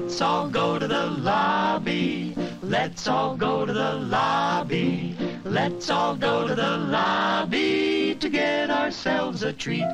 Let's all go to the lobby. Let's all go to the lobby. Let's all go to the lobby to get ourselves a treat.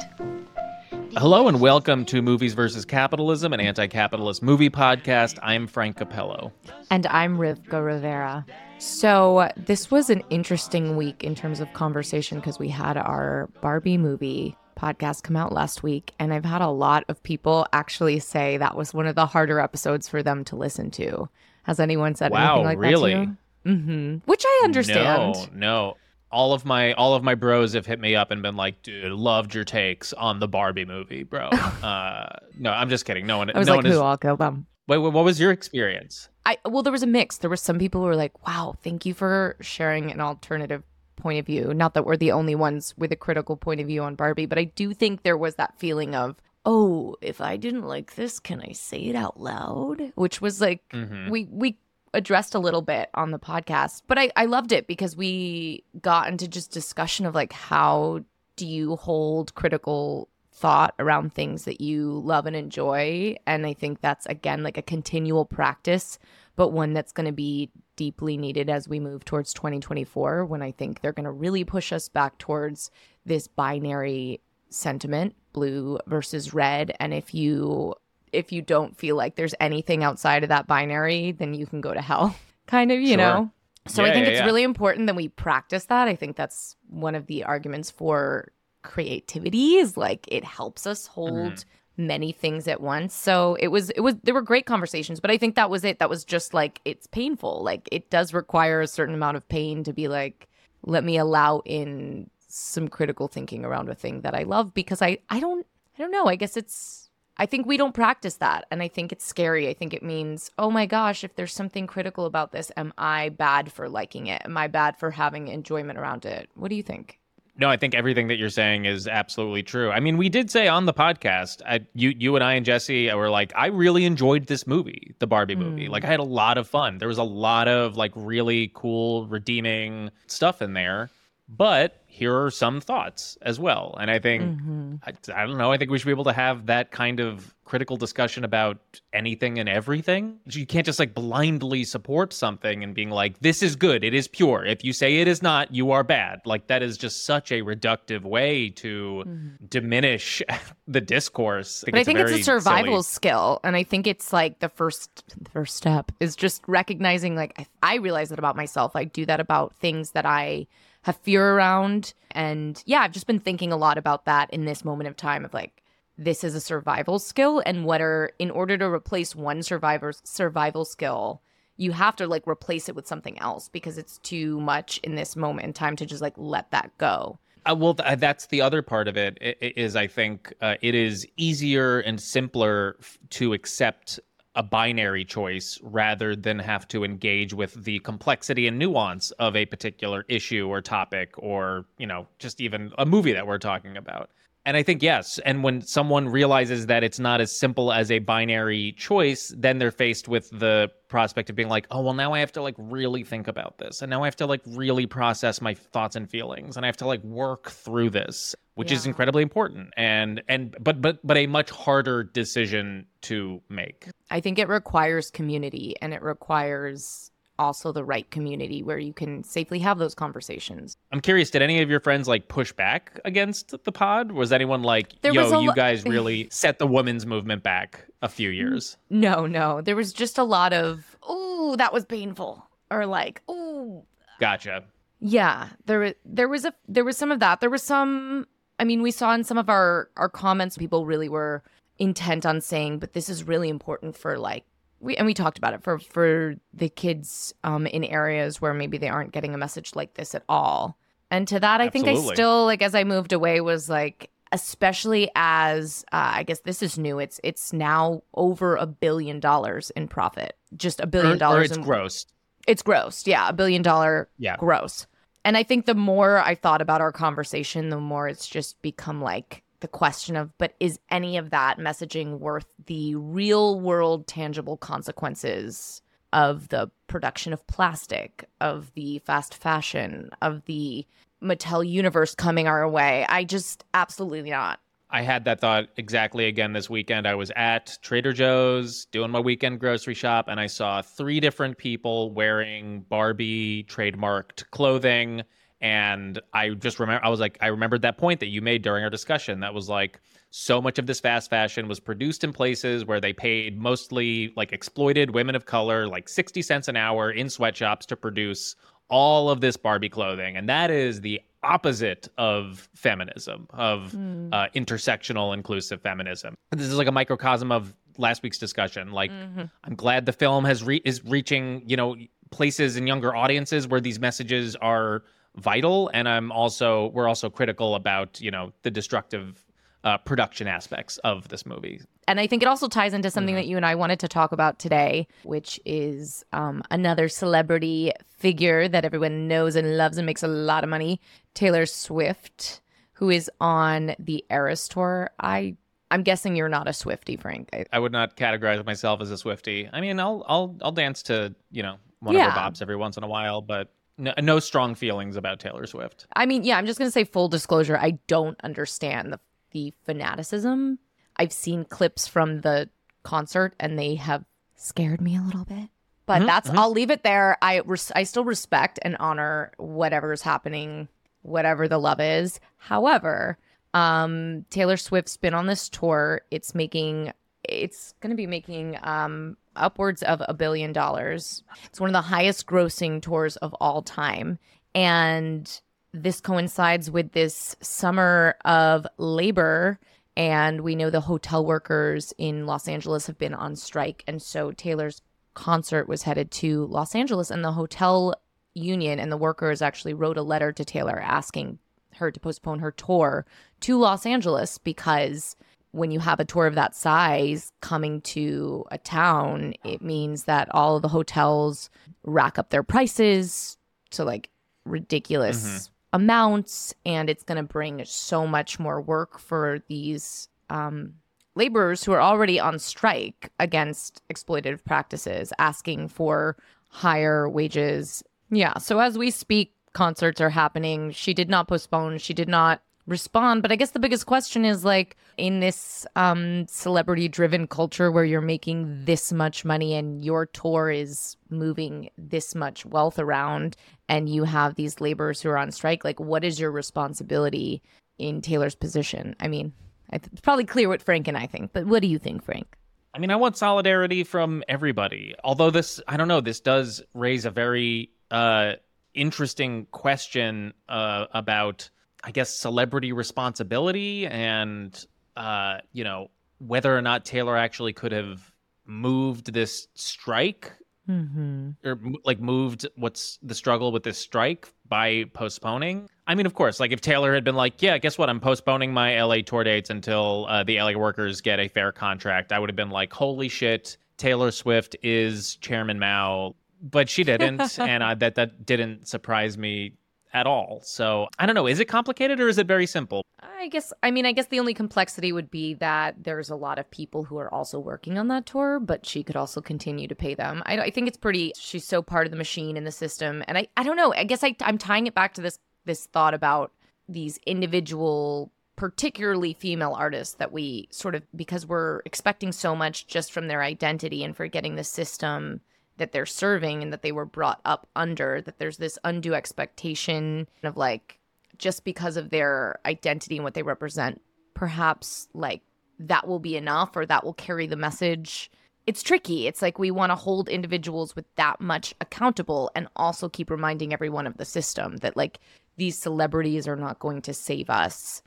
Hello and welcome to Movies versus Capitalism, an anti-capitalist movie podcast. I'm Frank Capello. And I'm Rivka Rivera. So this was an interesting week in terms of conversation because we had our Barbie movie podcast come out last week, and I've had a lot of people actually say that was one of the harder episodes for them to listen to. Has anyone said Wow, anything like really? that you? Mm-hmm. Which I understand. No, no. All of my all of my bros have hit me up and been like, "Dude, loved your takes on the Barbie movie, bro." uh, no, I'm just kidding. No one. I was no like, one who? is. I'll kill them. Wait, wait, what was your experience? I well, there was a mix. There were some people who were like, "Wow, thank you for sharing an alternative point of view." Not that we're the only ones with a critical point of view on Barbie, but I do think there was that feeling of, "Oh, if I didn't like this, can I say it out loud?" Which was like Mhm. we we addressed a little bit on the podcast, but I I loved it because we got into just discussion of like how do you hold critical thought around things that you love and enjoy and i think that's again like a continual practice but one that's going to be deeply needed as we move towards 2024 when i think they're going to really push us back towards this binary sentiment blue versus red and if you if you don't feel like there's anything outside of that binary then you can go to hell kind of you Sure. know so i think yeah, it's yeah. really important that we practice that i think that's one of the arguments for creativity is like it helps us hold Mm-hmm. Many things at once. So it was it was there were great conversations but i think that was it. That was just like it's painful. Like it does require a certain amount of pain to be like let me allow in some critical thinking around a thing that i love because i i don't i don't know. I guess it's i think we don't practice that. And i think it's scary. I think it means oh my gosh if there's something critical about this am i bad for liking it? Am i bad for having enjoyment around it? What do you think No, I think everything that you're saying is absolutely true. I mean, we did say on the podcast, I, you, you and I and Jesse were like, I really enjoyed this movie, the Barbie movie. Mm. Like, I had a lot of fun. There was a lot of like really cool, redeeming stuff in there. But here are some thoughts as well. And I think, Mm-hmm. I, I don't know, I think we should be able to have that kind of critical discussion about anything and everything. You can't just like blindly support something and being like, this is good, it is pure. If you say it is not, you are bad. Like, that is just such a reductive way to diminish the discourse. but I think it's very a survival silly- skill, and I think it's like the first the first step is just recognizing. Like I, I realize that about myself. I do that about things that I have fear around, and yeah, I've just been thinking a lot about that in this moment of time. Of like, this is a survival skill, and what are in order to replace one survivor's survival skill. You have to like replace it with something else because it's too much in this moment in time to just like let that go. Uh, well, th- that's the other part of it. i- i- I think uh, it is easier and simpler f- to accept a binary choice rather than have to engage with the complexity and nuance of a particular issue or topic, or you know, just even a movie that we're talking about. And I think yes, and when someone realizes that it's not as simple as a binary choice, then they're faced with the prospect of being like, "Oh, well now I have to like really think about this. And now I have to like really process my thoughts and feelings and I have to like work through this, which is incredibly important and and but but but a much harder decision to make." I think it requires community and it requires also the right community where you can safely have those conversations. I'm curious, did any of your friends like push back against the pod? Was anyone like, There "Yo, you guys really set the women's movement back a few years"? No, no. There was just a lot of, oh, that was painful. Or like, oh. Gotcha. Yeah. There there was a there was some of that. There was some I mean, we saw in some of our our comments people really were intent on saying, but this is really important for like we and we talked about it for for the kids um in areas where maybe they aren't getting a message like this at all. And to that, I think I still like as I moved away was like especially as uh, I guess this is new. It's it's now over a billion dollars in profit. Just a billion Or, or dollars it's in gross. it's gross. Yeah, a billion dollar Yeah. gross. And I think the more I thought about our conversation, the more it's just become like the question of, but is any of that messaging worth the real world tangible consequences of the production of plastic, of the fast fashion, of the Mattel universe coming our way? I just absolutely not. I had that thought exactly again this weekend. I was at Trader Joe's doing my weekend grocery shop, and I saw three different people wearing Barbie trademarked clothing. And I just remember, I was like, I remembered that point that you made during our discussion. That was like, so much of this fast fashion was produced in places where they paid mostly like exploited women of color, like 60 cents an hour in sweatshops to produce all of this Barbie clothing. And that is the opposite of feminism, of mm. uh, intersectional inclusive feminism. This is like a microcosm of last week's discussion. Like, mm-hmm. I'm glad the film has re- is reaching you know places and younger audiences where these messages are vital, and I'm also we're also critical about you know the destructive uh, production aspects of this movie. And I think it also ties into something mm-hmm. that you and I wanted to talk about today, which is um, another celebrity figure that everyone knows and loves and makes a lot of money Taylor Swift, who is on the Eras Tour. I I'm guessing you're not a Swifty, Frank. I, I would not categorize myself as a Swifty. I mean, I'll I'll I'll dance to you know one yeah. of her bops every once in a while, but no, no strong feelings about Taylor Swift. I mean, yeah, I'm just gonna say full disclosure. I don't understand the the fanaticism. I've seen clips from the concert and they have scared me a little bit. But mm-hmm, that's mm-hmm. I'll leave it there. I res- I still respect and honor whatever's happening, whatever the love is. However, um Taylor Swift's been on this tour. It's making it's going to be making um upwards of a billion dollars. It's one of the highest grossing tours of all time. And this coincides with this summer of labor and we know the hotel workers in Los Angeles have been on strike and so Taylor's concert was headed to Los Angeles and the hotel union and the workers actually wrote a letter to Taylor asking her to postpone her tour to Los Angeles because when you have a tour of that size coming to a town, it means that all of the hotels rack up their prices to like ridiculous mm-hmm amounts and it's going to bring so much more work for these um, laborers who are already on strike against exploitative practices, asking for higher wages. Yeah. So as we speak, concerts are happening. She did not postpone, she did not respond. But I guess the biggest question is like in this um, celebrity driven culture where you're making this much money and your tour is moving this much wealth around and you have these laborers who are on strike, like what is your responsibility in Taylor's position? I mean, it's probably clear what Frank and I think, but what do you think, Frank? I mean, I want solidarity from everybody. Although this, I don't know, this does raise a very uh, interesting question uh, about I guess celebrity responsibility and uh, you know whether or not Taylor actually could have moved this strike mm-hmm. or like moved what's the struggle with this strike by postponing. I mean, of course, like if Taylor had been like, yeah, guess what? I'm postponing my LA tour dates until uh, the LA workers get a fair contract. I would have been like, holy shit, Taylor Swift is Chairman Mao. But she didn't, and uh, that that didn't surprise me at all. So I don't know. Is it complicated or is it very simple? I guess, I mean, I guess the only complexity would be that there's a lot of people who are also working on that tour, but she could also continue to pay them. I, I think it's pretty, she's so part of the machine and the system. And I, I don't know. I guess I, I'm tying it back to this, this thought about these individual particularly female artists that we sort of because we're expecting so much just from their identity and forgetting the system that they're serving and that they were brought up under that there's this undue expectation of like just because of their identity and what they represent perhaps like that will be enough or that will carry the message. It's tricky. It's like we want to hold individuals with that much accountable and also keep reminding everyone of the system that like these celebrities are not going to save us.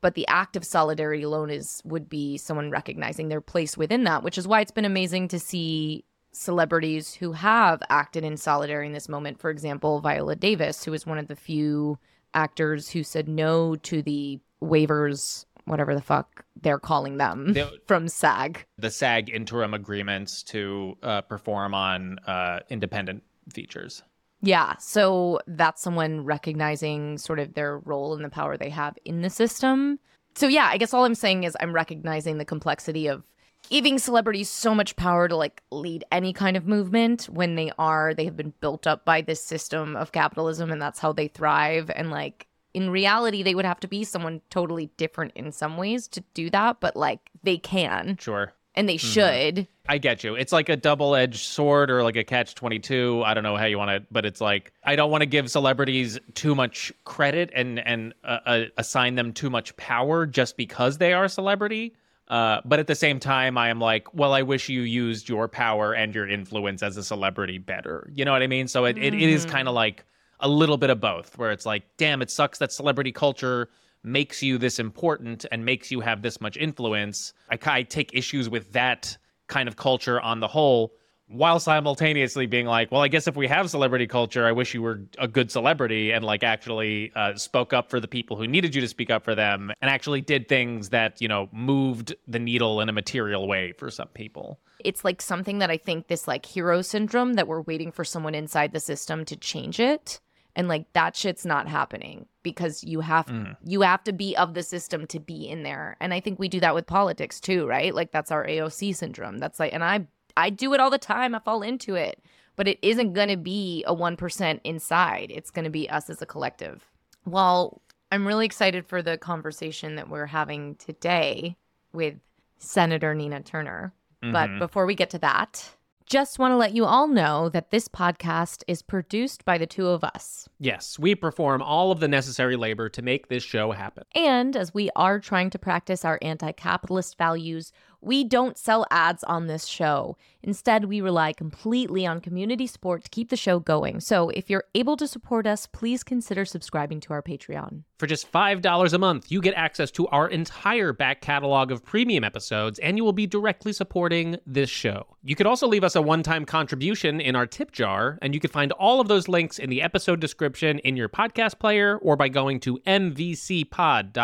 But the act of solidarity alone is would be someone recognizing their place within that which is why it's been amazing to see celebrities who have acted in solidarity in this moment. For example, Viola Davis, who is one of the few actors who said no to the waivers, whatever the fuck they're calling them, the, from SAG. The SAG interim agreements to uh, perform on uh, independent features. Yeah. So that's someone recognizing sort of their role and the power they have in the system. So, yeah, I guess all I'm saying is I'm recognizing the complexity of giving celebrities so much power to like lead any kind of movement when they are they have been built up by this system of capitalism and that's how they thrive and like in reality they would have to be someone totally different in some ways to do that, but like they can Sure. and they should. I get you. It's like a double-edged sword or like a catch 22. I don't know how you want to but it's like I don't want to give celebrities too much credit and and uh, uh, assign them too much power just because they are a celebrity. Uh, but at the same time, I am like, well, I wish you used your power and your influence as a celebrity better. You know what I mean? So it, it, it is kind of like a little bit of both, where it's like, damn, it sucks that celebrity culture makes you this important and makes you have this much influence. I, I take issues with that kind of culture on the whole, while simultaneously being like, well, I guess if we have celebrity culture, I wish you were a good celebrity and like actually uh, spoke up for the people who needed you to speak up for them and actually did things that, you know, moved the needle in a material way for some people. It's like something that I think this like hero syndrome that we're waiting for someone inside the system to change it. And like that shit's not happening because you have you have to be of the system to be in there. And I think we do that with politics too, right? Like that's our AOC syndrome. That's like and I I do it all the time. I fall into it. But it isn't going to be a 1% inside. It's going to be us as a collective. Well, I'm really excited for the conversation that we're having today with Senator Nina Turner. But mm-hmm. before we get to that, just want to let you all know that this podcast is produced by the two of us. Yes, we perform all of the necessary labor to make this show happen. And as we are trying to practice our anti capitalist values, we don't sell ads on this show. Instead, we rely completely on community support to keep the show going. So if you're able to support us, please consider subscribing to our Patreon. For just $5 a month, you get access to our entire back catalog of premium episodes, and you will be directly supporting this show. You could also leave us a one time contribution in our tip jar, and you can find all of those links in the episode description in your podcast player or by going to mvcpod.com.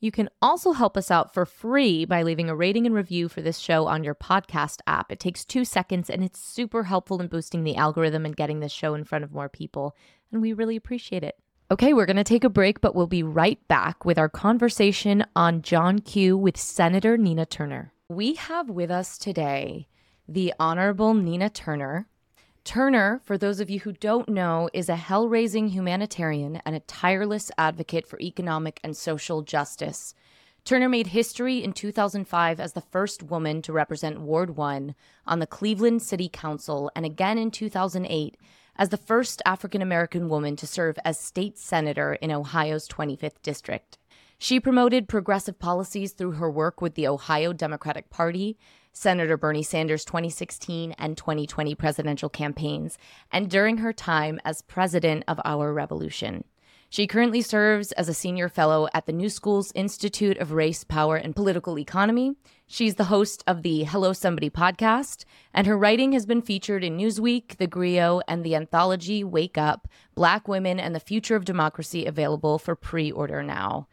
You can also help us out for free by leaving a rating and review for this show on your podcast app. It takes two seconds and it's super helpful in boosting the algorithm and getting this show in front of more people. And we really appreciate it. Okay, we're going to take a break, but we'll be right back with our conversation on John Q with Senator Nina Turner. We have with us today the Honorable Nina Turner. Turner, for those of you who don't know, is a hell raising humanitarian and a tireless advocate for economic and social justice. Turner made history in 2005 as the first woman to represent Ward 1 on the Cleveland City Council and again in 2008 as the first African American woman to serve as state senator in Ohio's 25th district. She promoted progressive policies through her work with the Ohio Democratic Party, Senator Bernie Sanders' 2016 and 2020 presidential campaigns, and during her time as president of Our Revolution. She currently serves as a senior fellow at the New Schools Institute of Race, Power, and Political Economy. She's the host of the Hello Somebody podcast, and her writing has been featured in Newsweek, The Grio, and the anthology Wake Up Black Women and the Future of Democracy, available for pre order now.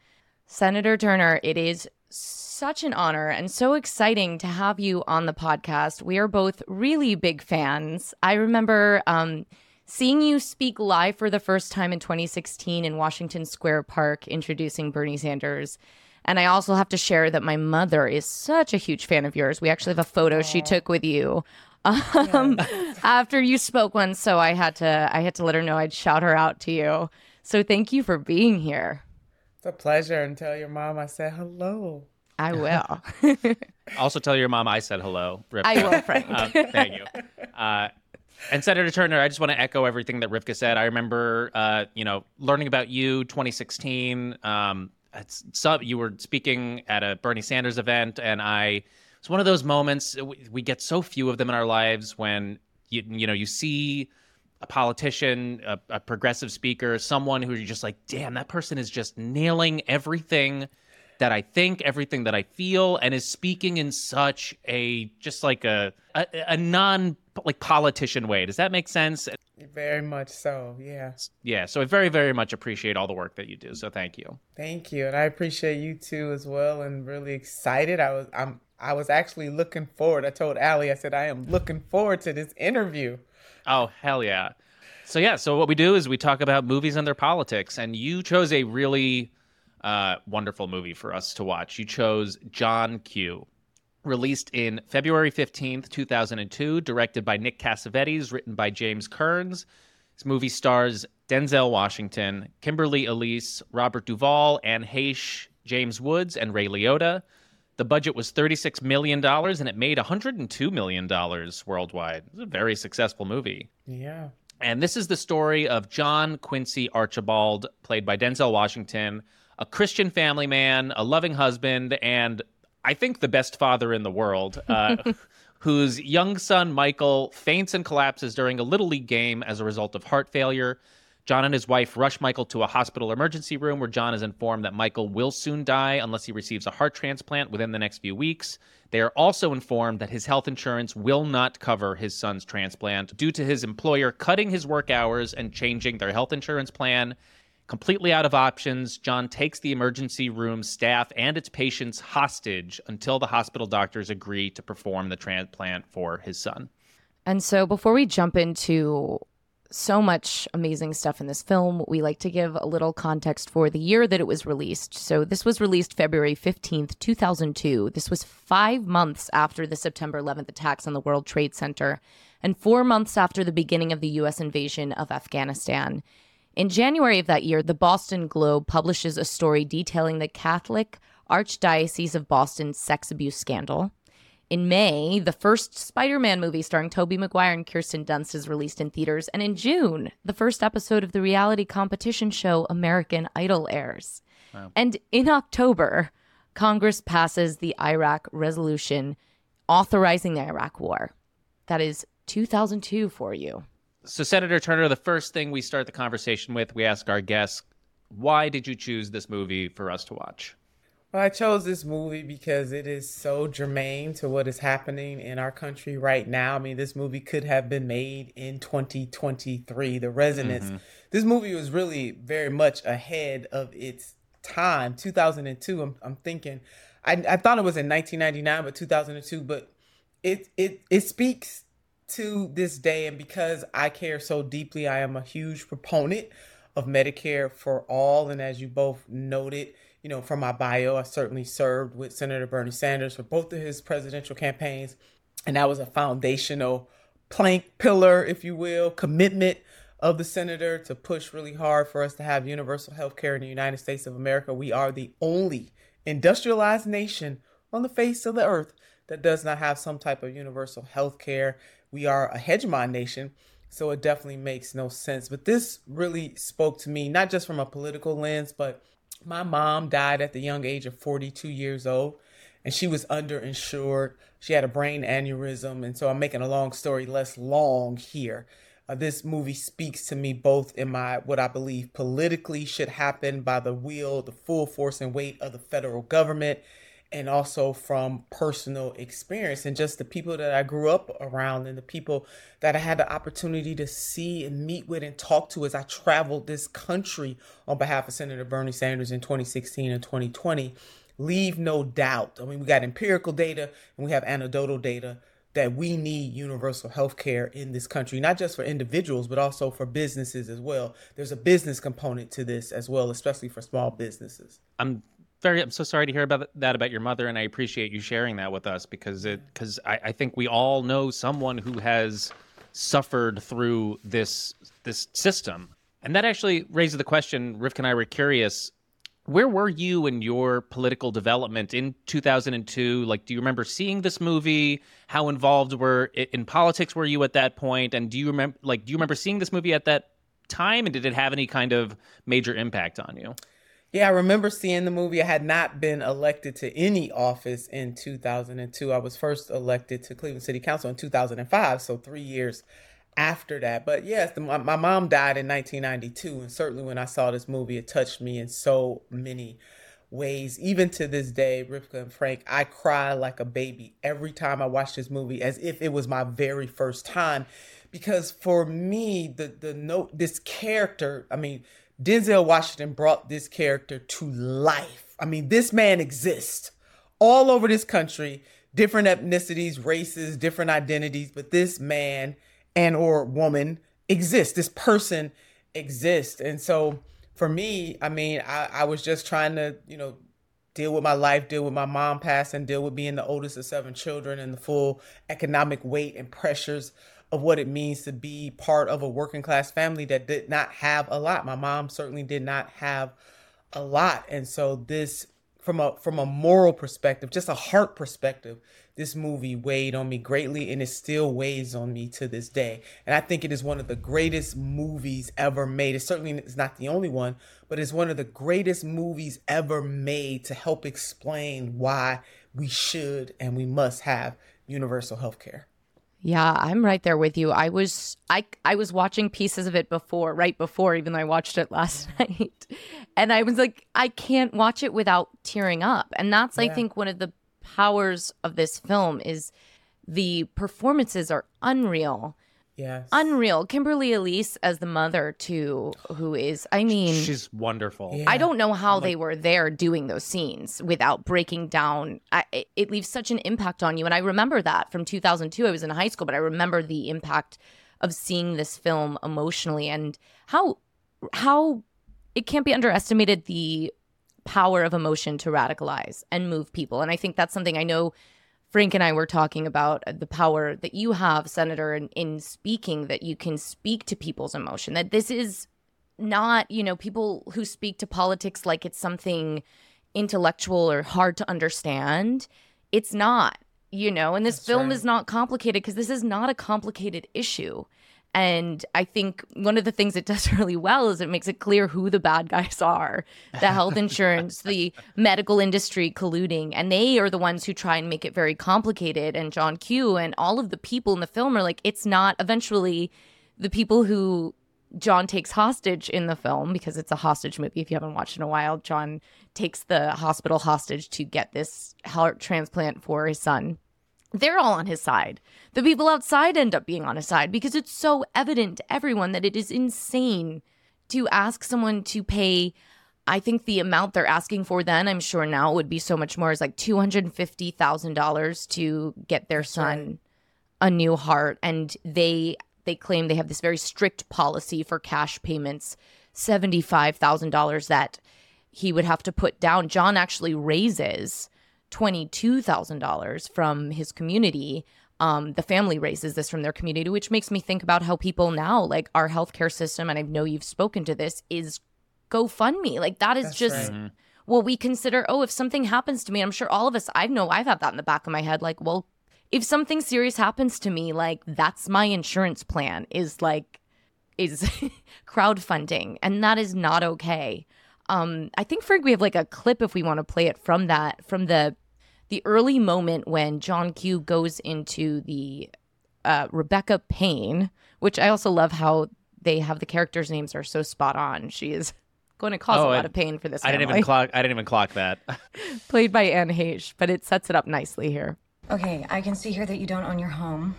Senator Turner, it is such an honor and so exciting to have you on the podcast. We are both really big fans. I remember um, seeing you speak live for the first time in 2016 in Washington Square Park, introducing Bernie Sanders. And I also have to share that my mother is such a huge fan of yours. We actually have a photo she took with you um, after you spoke once, so I had to I had to let her know I'd shout her out to you. So thank you for being here. It's a pleasure. And tell your mom I said hello. I will. Also, tell your mom I said hello. Rivka. I will, Frank. Um, thank you. Uh, and Senator Turner, I just want to echo everything that Rivka said. I remember, uh, you know, learning about you 2016. Um, you were speaking at a Bernie Sanders event, and I it's one of those moments we, we get so few of them in our lives when you you know you see a politician, a, a progressive speaker, someone who you're just like, damn, that person is just nailing everything that I think, everything that I feel, and is speaking in such a just like a a, a non like politician way. Does that make sense? Very much so. Yeah. Yeah. So I very very much appreciate all the work that you do. So thank you. Thank you. And I appreciate you too as well and really excited. I was I'm I was actually looking forward. I told Allie, I said, I am looking forward to this interview. Oh hell yeah! So yeah, so what we do is we talk about movies and their politics, and you chose a really uh, wonderful movie for us to watch. You chose John Q, released in February fifteenth, two thousand and two, directed by Nick Cassavetes, written by James Kearns, This movie stars Denzel Washington, Kimberly Elise, Robert Duvall, Anne Heche, James Woods, and Ray Liotta. The budget was $36 million and it made $102 million worldwide. It was a very successful movie. Yeah. And this is the story of John Quincy Archibald, played by Denzel Washington, a Christian family man, a loving husband, and I think the best father in the world, uh, whose young son, Michael, faints and collapses during a Little League game as a result of heart failure. John and his wife rush Michael to a hospital emergency room where John is informed that Michael will soon die unless he receives a heart transplant within the next few weeks. They are also informed that his health insurance will not cover his son's transplant due to his employer cutting his work hours and changing their health insurance plan. Completely out of options, John takes the emergency room staff and its patients hostage until the hospital doctors agree to perform the transplant for his son. And so before we jump into so much amazing stuff in this film. We like to give a little context for the year that it was released. So, this was released February 15th, 2002. This was five months after the September 11th attacks on the World Trade Center and four months after the beginning of the U.S. invasion of Afghanistan. In January of that year, the Boston Globe publishes a story detailing the Catholic Archdiocese of Boston sex abuse scandal. In May, the first Spider Man movie starring Tobey Maguire and Kirsten Dunst is released in theaters. And in June, the first episode of the reality competition show American Idol airs. Wow. And in October, Congress passes the Iraq resolution authorizing the Iraq war. That is 2002 for you. So, Senator Turner, the first thing we start the conversation with, we ask our guests, why did you choose this movie for us to watch? Well, I chose this movie because it is so germane to what is happening in our country right now. I mean, this movie could have been made in 2023. The Resonance. Mm-hmm. This movie was really very much ahead of its time. 2002. I'm, I'm thinking, I, I thought it was in 1999, but 2002. But it it it speaks to this day, and because I care so deeply, I am a huge proponent of Medicare for all. And as you both noted you know, from my bio, I certainly served with Senator Bernie Sanders for both of his presidential campaigns. And that was a foundational plank pillar, if you will, commitment of the senator to push really hard for us to have universal health care in the United States of America. We are the only industrialized nation on the face of the earth that does not have some type of universal health care. We are a hegemon nation, so it definitely makes no sense. But this really spoke to me, not just from a political lens, but my mom died at the young age of 42 years old and she was underinsured. She had a brain aneurysm. And so I'm making a long story less long here. Uh, this movie speaks to me both in my what I believe politically should happen by the will, the full force and weight of the federal government, and also from personal experience and just the people that I grew up around and the people that I had the opportunity to see and meet with and talk to as I traveled this country on behalf of Senator Bernie Sanders in 2016 and 2020 leave no doubt. I mean, we got empirical data and we have anecdotal data that we need universal health care in this country, not just for individuals, but also for businesses as well. There's a business component to this as well, especially for small businesses. I'm very i'm so sorry to hear about that about your mother and i appreciate you sharing that with us because it because I, I think we all know someone who has suffered through this this system. And that actually raises the question rivka and i were curious where were you in your political development in 2002 like do you remember seeing this movie? How involved were in politics were you at that point? And do you remember like do you remember seeing this movie at that time? And did it have any kind of major impact on you yeah, I remember seeing the movie. I had not been elected to any office in 2002. I was first elected to Cleveland City Council in 2005, so three years after that. But yes, the, my, mom died in 1992, and certainly when I saw this movie, it touched me in so many ways. Even to this day, Rivka and Frank, I cry like a baby every time I watch this movie, as if it was my very first time. Because for me, the the note, this character, I mean Denzel Washington brought this character to life. I mean, this man exists all over this country, different ethnicities, races, different identities, but this man and or woman exists. This person exists. And so for me, I mean, I, I was just trying to, you know, deal with my life, deal with my mom passing, deal with being the oldest of seven children and the full economic weight and pressures of what it means to be part of a working class family that did not have a lot. My mom certainly did not have a lot. And so this from a from a moral perspective, just a heart perspective, this movie weighed on me greatly and it still weighs on me to this day. And I think it is one of the greatest movies ever made. It certainly is not the only one, but it's one of the greatest movies ever made to help explain why we should and we must have universal health care. Yeah, I'm right there with you. I was I I was watching pieces of it before, right before even though I watched it last night. And I was like I can't watch it without tearing up. And that's yeah. I think one of the powers of this film is the performances are unreal. Yes. Unreal. Kimberly Elise as the mother too, who is I mean she's wonderful. Yeah. I don't know how like, they were there doing those scenes without breaking down. I, it leaves such an impact on you and I remember that from 2002. I was in high school, but I remember the impact of seeing this film emotionally and how how it can't be underestimated the power of emotion to radicalize and move people. And I think that's something I know Frank and I were talking about the power that you have, Senator, in, in speaking, that you can speak to people's emotion, that this is not, you know, people who speak to politics like it's something intellectual or hard to understand. It's not, you know, and this That's film right. is not complicated because this is not a complicated issue. And I think one of the things it does really well is it makes it clear who the bad guys are the health insurance, the medical industry colluding. And they are the ones who try and make it very complicated. And John Q and all of the people in the film are like, it's not eventually the people who John takes hostage in the film because it's a hostage movie. If you haven't watched in a while, John takes the hospital hostage to get this heart transplant for his son they're all on his side. The people outside end up being on his side because it's so evident to everyone that it is insane to ask someone to pay. I think the amount they're asking for then, I'm sure now would be so much more, is like $250,000 to get their son a new heart. And they they claim they have this very strict policy for cash payments, $75,000 that he would have to put down. John actually raises $22,000 from his community. Um, the family raises this from their community, which makes me think about how people now, like our healthcare system, and I know you've spoken to this, is GoFundMe. Like that is That's just right. well, we consider, oh, if something happens to me, I'm sure all of us, I know I've had that in the back of my head. Like, well, if something serious happens to me, like that's my insurance plan is like, is crowdfunding. And that is not okay. Um, I think Frank, we have like a clip if we want to play it from that, from the the early moment when John Q goes into the uh, Rebecca Payne, which I also love how they have the characters' names are so spot on. She is going to cause oh, a lot of pain for this. I didn't even clock. I didn't even clock that. Played by Anne Heche, but it sets it up nicely here. Okay, I can see here that you don't own your home.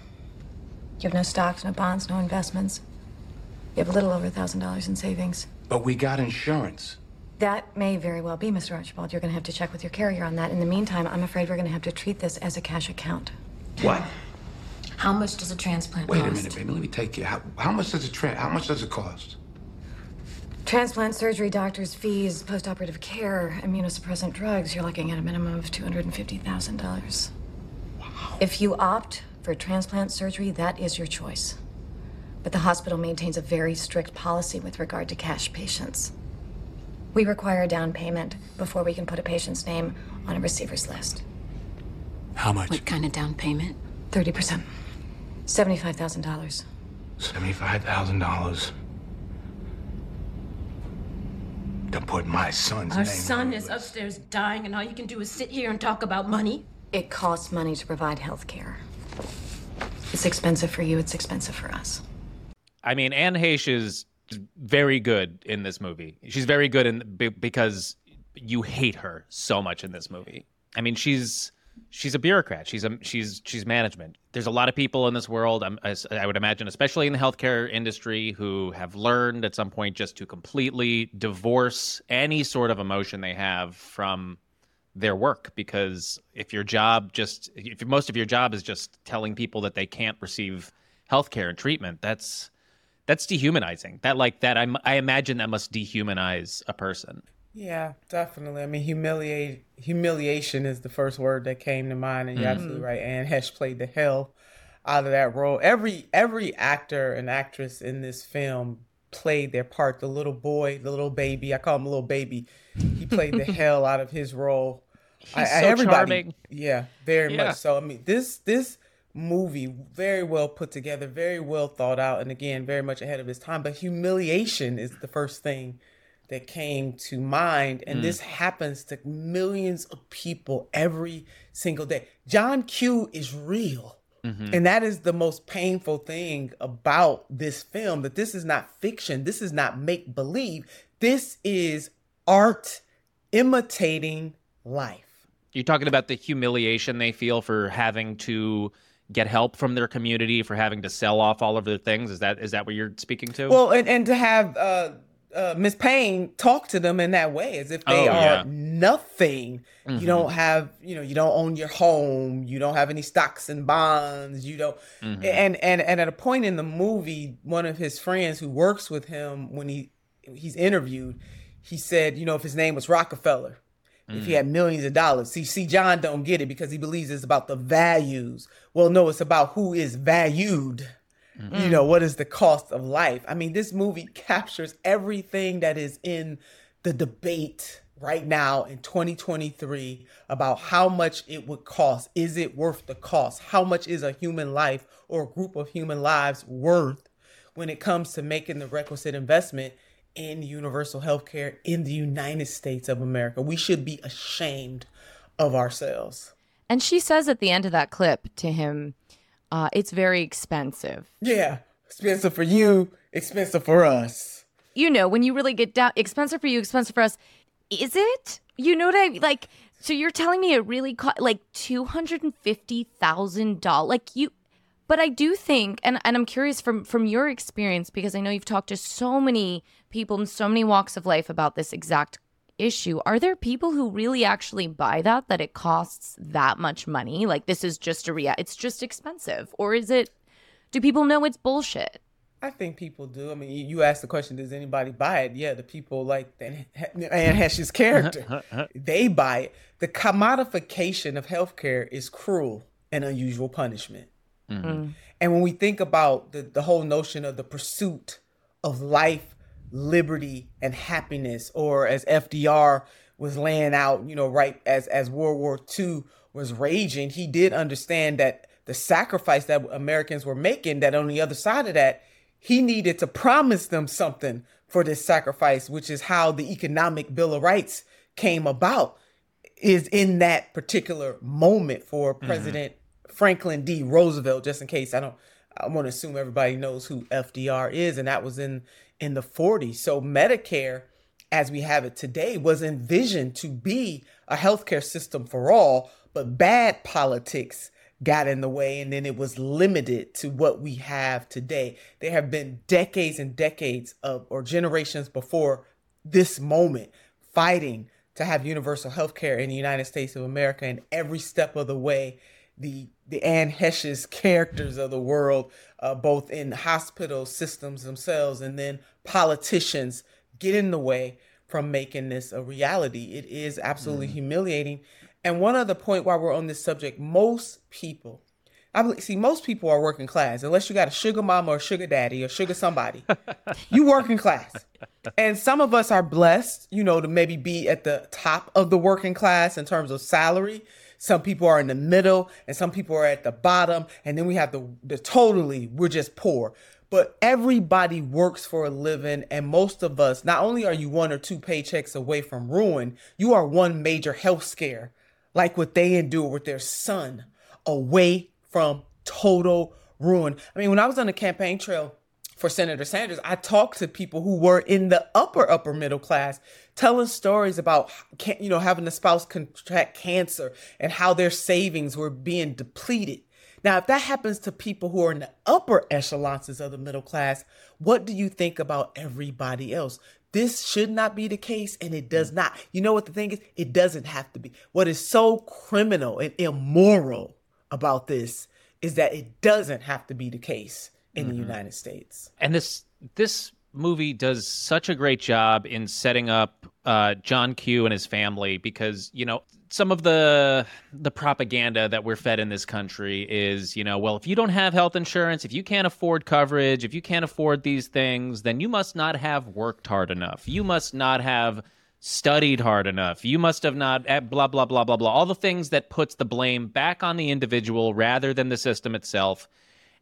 You have no stocks, no bonds, no investments. You have a little over a thousand dollars in savings. But we got insurance. That may very well be, Mr. Archibald. You're going to have to check with your carrier on that. In the meantime, I'm afraid we're going to have to treat this as a cash account. What? How much does a transplant Wait cost? Wait a minute, baby. Let me take you. How, how much does a tra- How much does it cost? Transplant surgery, doctor's fees, post-operative care, immunosuppressant drugs. You're looking at a minimum of two hundred and fifty thousand dollars. Wow. If you opt for transplant surgery, that is your choice. But the hospital maintains a very strict policy with regard to cash patients. We require a down payment before we can put a patient's name on a receiver's list. How much? What kind of down payment? 30%. $75,000. $75,000. To put my son's Our name son is upstairs dying, and all you can do is sit here and talk about money? It costs money to provide health care. It's expensive for you, it's expensive for us. I mean, Anne Heche is very good in this movie. She's very good in because you hate her so much in this movie. I mean, she's she's a bureaucrat. She's a she's she's management. There's a lot of people in this world. Um, I'm, I would imagine, especially in the healthcare industry, who have learned at some point just to completely divorce any sort of emotion they have from their work. Because if your job just if most of your job is just telling people that they can't receive healthcare and treatment, that's that's dehumanizing. That like that I I imagine that must dehumanize a person. Yeah, definitely. I mean, humiliate humiliation is the first word that came to mind, and you're mm-hmm. absolutely right. Anne Heche played the hell out of that role. Every every actor and actress in this film played their part. The little boy, the little baby, I call him a little baby. He played the hell out of his role. He's I, so everybody, charming. Yeah, very yeah. much so. I mean, this this movie very well put together, very well thought out, and again, very much ahead of his time. But humiliation is the first thing that came to mind. And mm. this happens to millions of people every single day. John Q is real. Mm-hmm. And that is the most painful thing about this film that this is not fiction. This is not make believe. This is art imitating life. You're talking about the humiliation they feel for having to get help from their community for having to sell off all of their things. Is that is that what you're speaking to? Well, and, and to have uh, uh, Miss Payne talk to them in that way, as if they oh, are yeah. nothing. Mm-hmm. You don't have, you know, you don't own your home. You don't have any stocks and bonds. You don't. Mm-hmm. And and and at a point in the movie, one of his friends who works with him when he he's interviewed, he said, you know, if his name was Rockefeller, mm-hmm. if he mm. had millions of dollars. See, see, John don't get it because he believes it's about the values. Well, no, it's about who is valued. Mm-hmm. You know, what is the cost of life? I mean, this movie captures everything that is in the debate right now in 2023 about how much it would cost. Is it worth the cost? How much is a human life or a group of human lives worth when it comes to making the requisite investment in universal health care in the United States of America? We should be ashamed of ourselves. And she says at the end of that clip to him, uh, it's very expensive. Yeah, expensive for you, expensive for us. You know, when you really get down, expensive for you, expensive for us. Is it? You know what I mean? like? So you're telling me it really cost like two hundred and fifty thousand dollars? Like you, but I do think, and and I'm curious from from your experience because I know you've talked to so many people in so many walks of life about this exact issue. Are there people who really actually buy that that it costs that much money? Like this is just a rea it's just expensive or is it do people know it's bullshit? I think people do. I mean, you asked the question, does anybody buy it? Yeah, the people like Anne Heche's character, uh-huh, uh-huh. they buy it. The commodification of healthcare is cruel and unusual punishment. Mm-hmm. Mm. And when we think about the, the whole notion of the pursuit of life liberty and happiness, or as FDR was laying out, you know, right as as World War II was raging, he did understand that the sacrifice that Americans were making, that on the other side of that, he needed to promise them something for this sacrifice, which is how the Economic Bill of Rights came about, is in that particular moment for mm-hmm. Franklin D. Roosevelt, just in case I don't I want to assume everybody knows who FDR is, and that was in in the 40s. So Medicare, as we have it today, was envisioned to be a healthcare system for all, but bad politics got in the way and then it was limited to what we have today. There have been decades and decades of or generations before this moment fighting to have universal health care in the United States of America and every step of the way the the Anne Heche's characters of the world, uh, both in hospital systems themselves and then politicians get in the way from making this a reality. It is absolutely mm. humiliating. And one other point while we're on this subject, most people, I believe, see most people are working class, unless you got a sugar mama or sugar daddy or sugar somebody. you working class. And some of us are blessed, you know, to maybe be at the top of the working class in terms of salary. Some people are in the middle and some people are at the bottom. And then we have the, the totally, we're just poor but everybody works for a living and most of us not only are you one or two paychecks away from ruin you are one major health scare like what they endure with their son away from total ruin i mean when i was on the campaign trail for senator sanders i talked to people who were in the upper upper middle class telling stories about you know having a spouse contract cancer and how their savings were being depleted now, if that happens to people who are in the upper echelons of the middle class, what do you think about everybody else? This should not be the case, and it does not. You know what the thing is? It doesn't have to be. What is so criminal and immoral about this is that it doesn't have to be the case in mm-hmm. the United States. And this this movie does such a great job in setting up uh, John Q and his family because you know some of the the propaganda that we're fed in this country is, you know, well, if you don't have health insurance, if you can't afford coverage, if you can't afford these things, then you must not have worked hard enough. You must not have studied hard enough. You must have not eh, blah blah blah blah blah. All the things that puts the blame back on the individual rather than the system itself.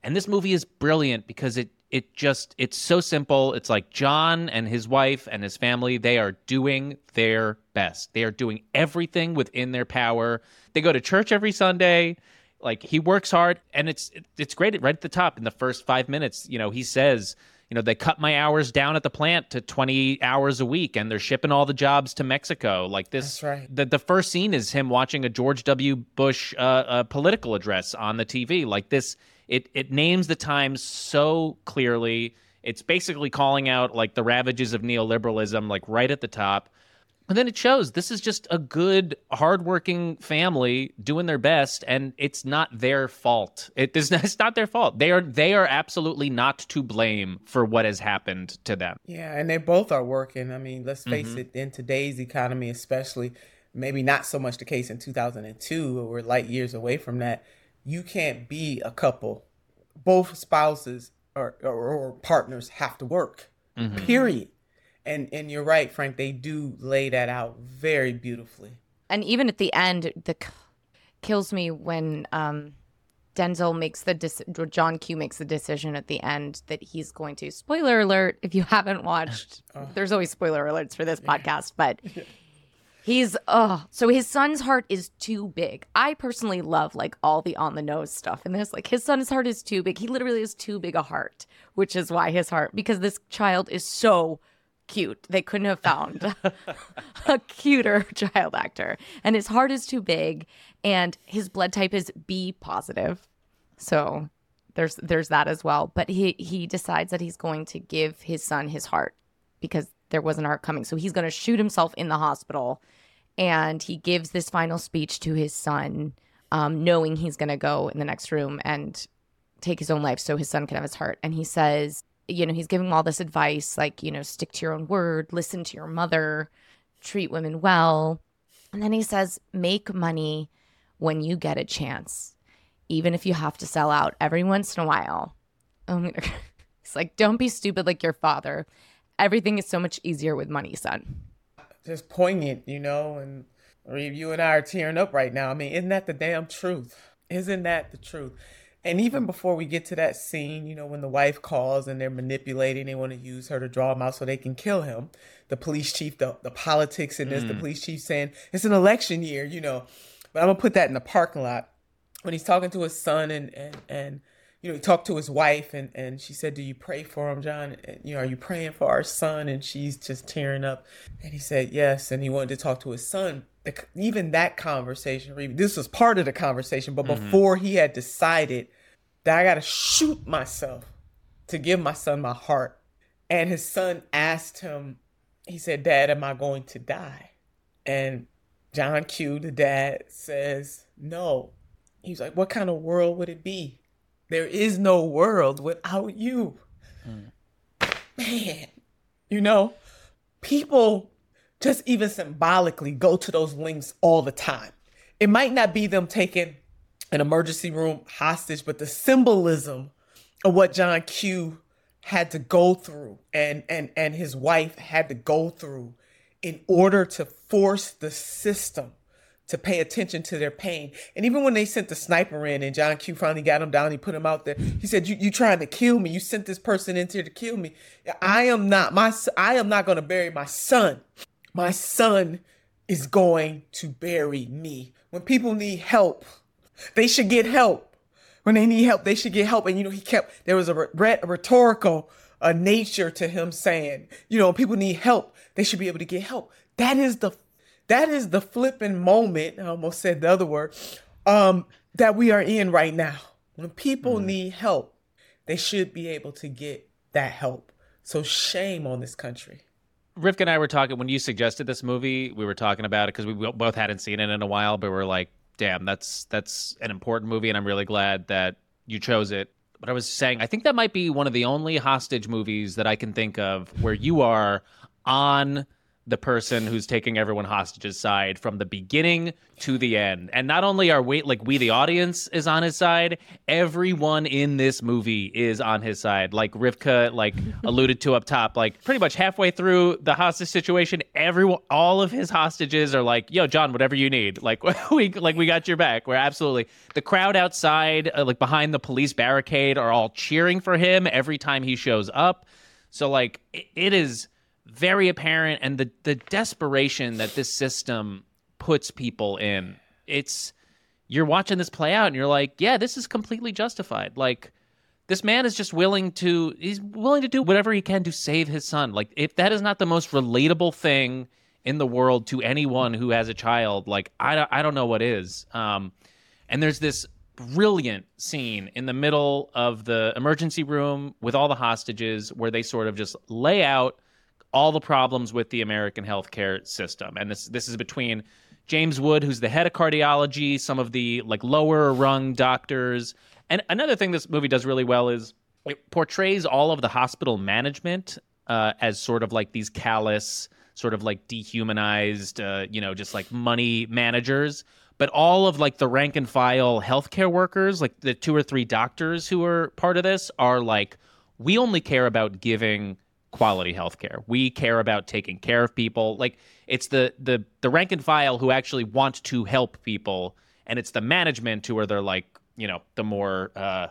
And this movie is brilliant because it it just it's so simple. It's like John and his wife and his family, they are doing their best. They are doing everything within their power. They go to church every Sunday. Like he works hard and it's it's great right at the top in the first 5 minutes, you know, he says, you know, they cut my hours down at the plant to 20 hours a week and they're shipping all the jobs to Mexico. Like this That's right. the the first scene is him watching a George W. Bush uh, uh, political address on the TV. Like this it it names the times so clearly. It's basically calling out like the ravages of neoliberalism, like right at the top. And then it shows this is just a good, hardworking family doing their best, and it's not their fault. It is it's not their fault. They are they are absolutely not to blame for what has happened to them. Yeah, and they both are working. I mean, let's face Mhm. it, in today's economy, especially, maybe not so much the case in 2002, where we're light years away from that. You can't be a couple. Both spouses or, or, or partners have to work, Mhm. period. And and you're right, Frank. They do lay that out very beautifully. and even at the end the kills me when um denzel makes the dec- john q makes the decision at the end that he's going to spoiler alert if you haven't watched there's always spoiler alerts for this podcast but he's oh so his son's heart is too big i personally love like all the on the nose stuff in this like his son's heart is too big he literally is too big a heart which is why his heart because this child is so cute. They couldn't have found a cuter child actor. And his heart is too big and his blood type is B positive. So there's there's that as well. But he he decides that he's going to give his son his heart because there was an heart coming. So he's going to shoot himself in the hospital and he gives this final speech to his son um, knowing he's going to go in the next room and take his own life so his son can have his heart. And he says, you know, he's giving all this advice like, you know, stick to your own word, listen to your mother, treat women well. And then he says, make money when you get a chance, even if you have to sell out every once in a while. Um, he's like, don't be stupid like your father. Everything is so much easier with money, son. Just poignant, you know. And Reeve, you and I are tearing up right now. I mean, isn't that the damn truth? Isn't that the truth? And even before we get to that scene, you know, when the wife calls and they're manipulating, they want to use her to draw him out so they can kill him. The police chief, the, the politics in this, the Mm. police chief saying it's an election year, you know. But I'm gonna put that in the parking lot when he's talking to his son and and and you know he talked to his wife and and she said, "Do you pray for him, John? And, you know, are you praying for our son?" And she's just tearing up. And he said, "Yes." And he wanted to talk to his son. The, even that conversation, this was part of the conversation, but Mhm. before he had decided that I got to shoot myself to give my son my heart. And his son asked him, he said, Dad, am I going to die? And John Q, the dad, says, No. He's like, What kind of world would it be? There is no world without you. Man, you know, people just even symbolically go to those links all the time. It might not be them taking an emergency room hostage, but the symbolism of what John Q had to go through and and and his wife had to go through in order to force the system to pay attention to their pain. And even when they sent the sniper in and John Q finally got him down, he put him out there. He said, "You you trying to kill me? You sent this person in here to kill me. I am not my I am not going to bury my son. My son is going to bury me. When people need help, they should get help. When they need help, they should get help. And you know, he kept there was a, re- a rhetorical uh, nature to him saying, you know, people need help, they should be able to get help. That is the that is the flipping moment. I almost said the other word. Um, that we are in right now. When people need help, they should be able to get that help. So shame on this country. Rivka and I were talking when you suggested this movie. We were talking about it because we both hadn't seen it in a while, but we're like, "Damn, that's that's an important movie," and I'm really glad that you chose it. But I was saying, I think that might be one of the only hostage movies that I can think of where you are on the person who's taking everyone hostage's side from the beginning to the end. And not only are we like we the audience is on his side, everyone in this movie is on his side. Like Rivka like alluded to up top, like pretty much halfway through the hostage situation, everyone all of his hostages are like, "Yo, John, whatever you need." Like we like we got your back. We're absolutely. The crowd outside uh, like behind the police barricade are all cheering for him every time he shows up. So like it, it is very apparent and the the desperation that this system puts people in. It's you're watching this play out and you're like yeah this is completely justified. Like this man is just willing to he's willing to do whatever he can to save his son. Like if that is not the most relatable thing in the world to anyone who has a child like i don't, I don't know what is. Um and there's this brilliant scene in the middle of the emergency room with all the hostages where they sort of just lay out all the problems with the American healthcare system. And this this is between James Wood, who's the head of cardiology, some of the like lower rung doctors. And another thing this movie does really well is it portrays all of the hospital management uh, as sort of like these callous, sort of like dehumanized, uh, you know, just like money managers. But all of like the rank and file healthcare workers, like the two or three doctors who are part of this, are like, we only care about giving quality healthcare. We care about taking care of people. Like it's the the the rank and file who actually want to help people, and it's the management who are they're like you know the more uh,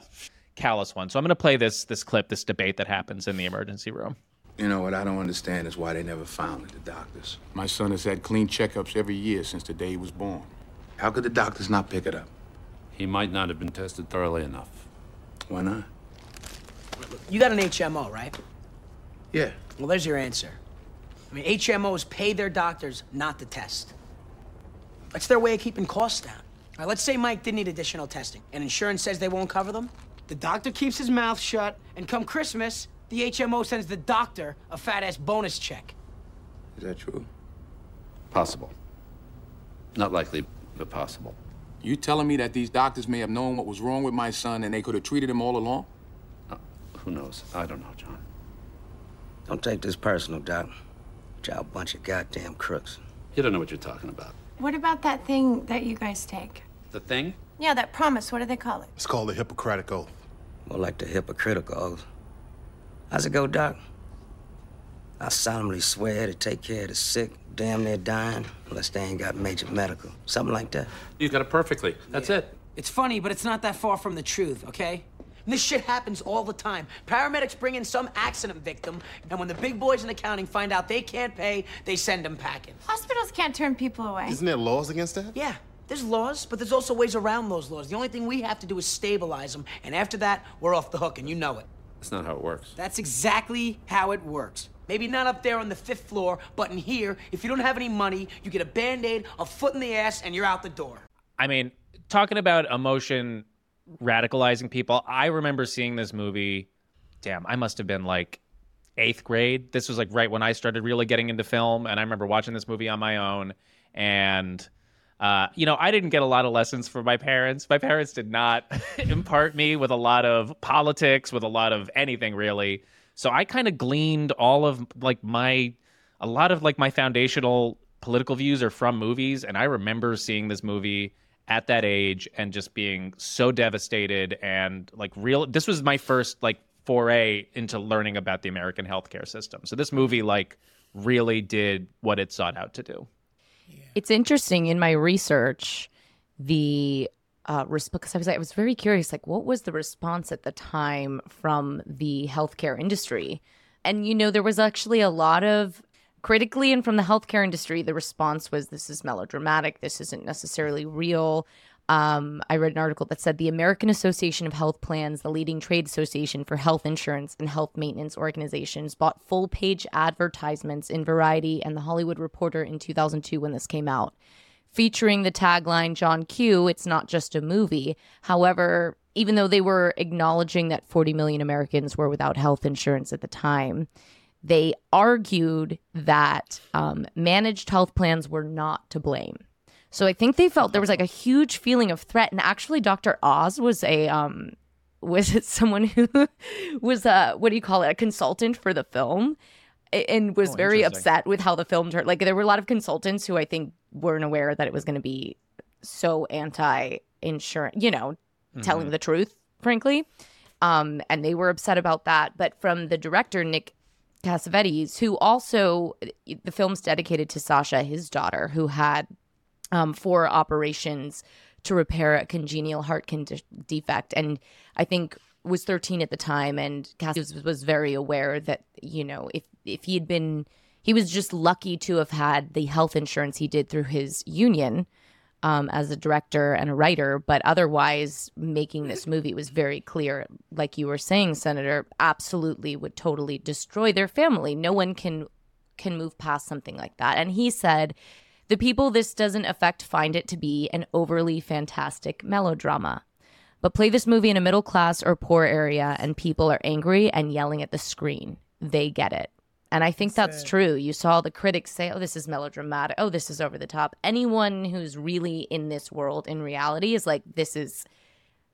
callous ones. So I'm going to play this this clip, this debate that happens in the emergency room. You know what I don't understand is why they never found it, the doctors. My son has had clean checkups every year since the day he was born. How could the doctors not pick it up? He might not have been tested thoroughly enough. Why not? You got an HMO, right? Yeah. Well, there's your answer. I mean, HMOs pay their doctors not to test. That's their way of keeping costs down. All right, let's say Mike did need additional testing, and insurance says they won't cover them. The doctor keeps his mouth shut, and come Christmas, the HMO sends the doctor a fat ass bonus check. Is that true? Possible. Not likely, but possible. You telling me that these doctors may have known what was wrong with my son and they could have treated him all along? Uh, who knows? I don't know, John. Don't take this personal, Doc. Y'all a bunch of goddamn crooks. You don't know what you're talking about. What about that thing that you guys take? The thing? Yeah, that promise. What do they call it? It's called the Hippocratic Oath. More like the hypocritical oath. How's it go, Doc? I solemnly swear to take care of the sick, damn near dying, unless they ain't got major medical. Something like that. You got it perfectly. That's it. It's funny, but it's not that far from the truth, okay? And this shit happens all the time. Paramedics bring in some accident victim, and when the big boys in accounting find out they can't pay, they send them packing. Hospitals can't turn people away. Isn't there laws against that? Yeah, there's laws, but there's also ways around those laws. The only thing we have to do is stabilize them, and after that, we're off the hook, and you know it. That's not how it works. That's exactly how it works. Maybe not up there on the fifth floor, but in here, if you don't have any money, you get a band aid, a foot in the ass, and you're out the door. I mean, talking about emotion radicalizing people, I remember seeing this movie. Damn, I must have been like eighth grade. This was like right when I started really getting into film, and I remember watching this movie on my own. And uh, you know, I didn't get a lot of lessons from my parents. My parents did not impart me with a lot of politics, with a lot of anything really. So I kind of gleaned all of like my, a lot of like my foundational political views are from movies. And I remember seeing this movie at that age and just being so devastated and like real. This was my first like foray into learning about the American healthcare system. So this movie like really did what it sought out to do. It's interesting in my research, the uh, because I was I was very curious, like what was the response at the time from the healthcare industry, and you know there was actually a lot of critically and from the healthcare industry, the response was this is melodramatic, this isn't necessarily real. Um, I read an article that said the American Association of Health Plans, the leading trade association for health insurance and health maintenance organizations, bought full page advertisements in Variety and The Hollywood Reporter in 2002 when this came out, featuring the tagline John Q, it's not just a movie. However, even though they were acknowledging that 40 million Americans were without health insurance at the time, they argued that um, managed health plans were not to blame so I think they felt there was like a huge feeling of threat. And actually, Dr. Oz was a um was it someone who was a what do you call it a consultant for the film. and was Oh, very upset with how the film turned. Like there were a lot of consultants who I think weren't aware that it was going to be so anti-insurance, you know, telling Mhm. the truth, frankly. Um, and they were upset about that. But from the director Nick Cassavetes, who also the film's dedicated to Sasha, his daughter, who had um, four operations to repair a congenital heart defect, and I think was 13 at the time. And Cass was, was very aware that you know if if he had been, he was just lucky to have had the health insurance he did through his union. Um, as a director and a writer, but otherwise making this movie was very clear. Like you were saying, Senator, absolutely would totally destroy their family. No one can can move past something like that. And he said, the people this doesn't affect find it to be an overly fantastic melodrama. But play this movie in a middle class or poor area, and people are angry and yelling at the screen. They get it. And I think that's That's true. You saw the critics say, oh, this is melodramatic. Oh, this is over the top. Anyone who's really in this world in reality is like, this is,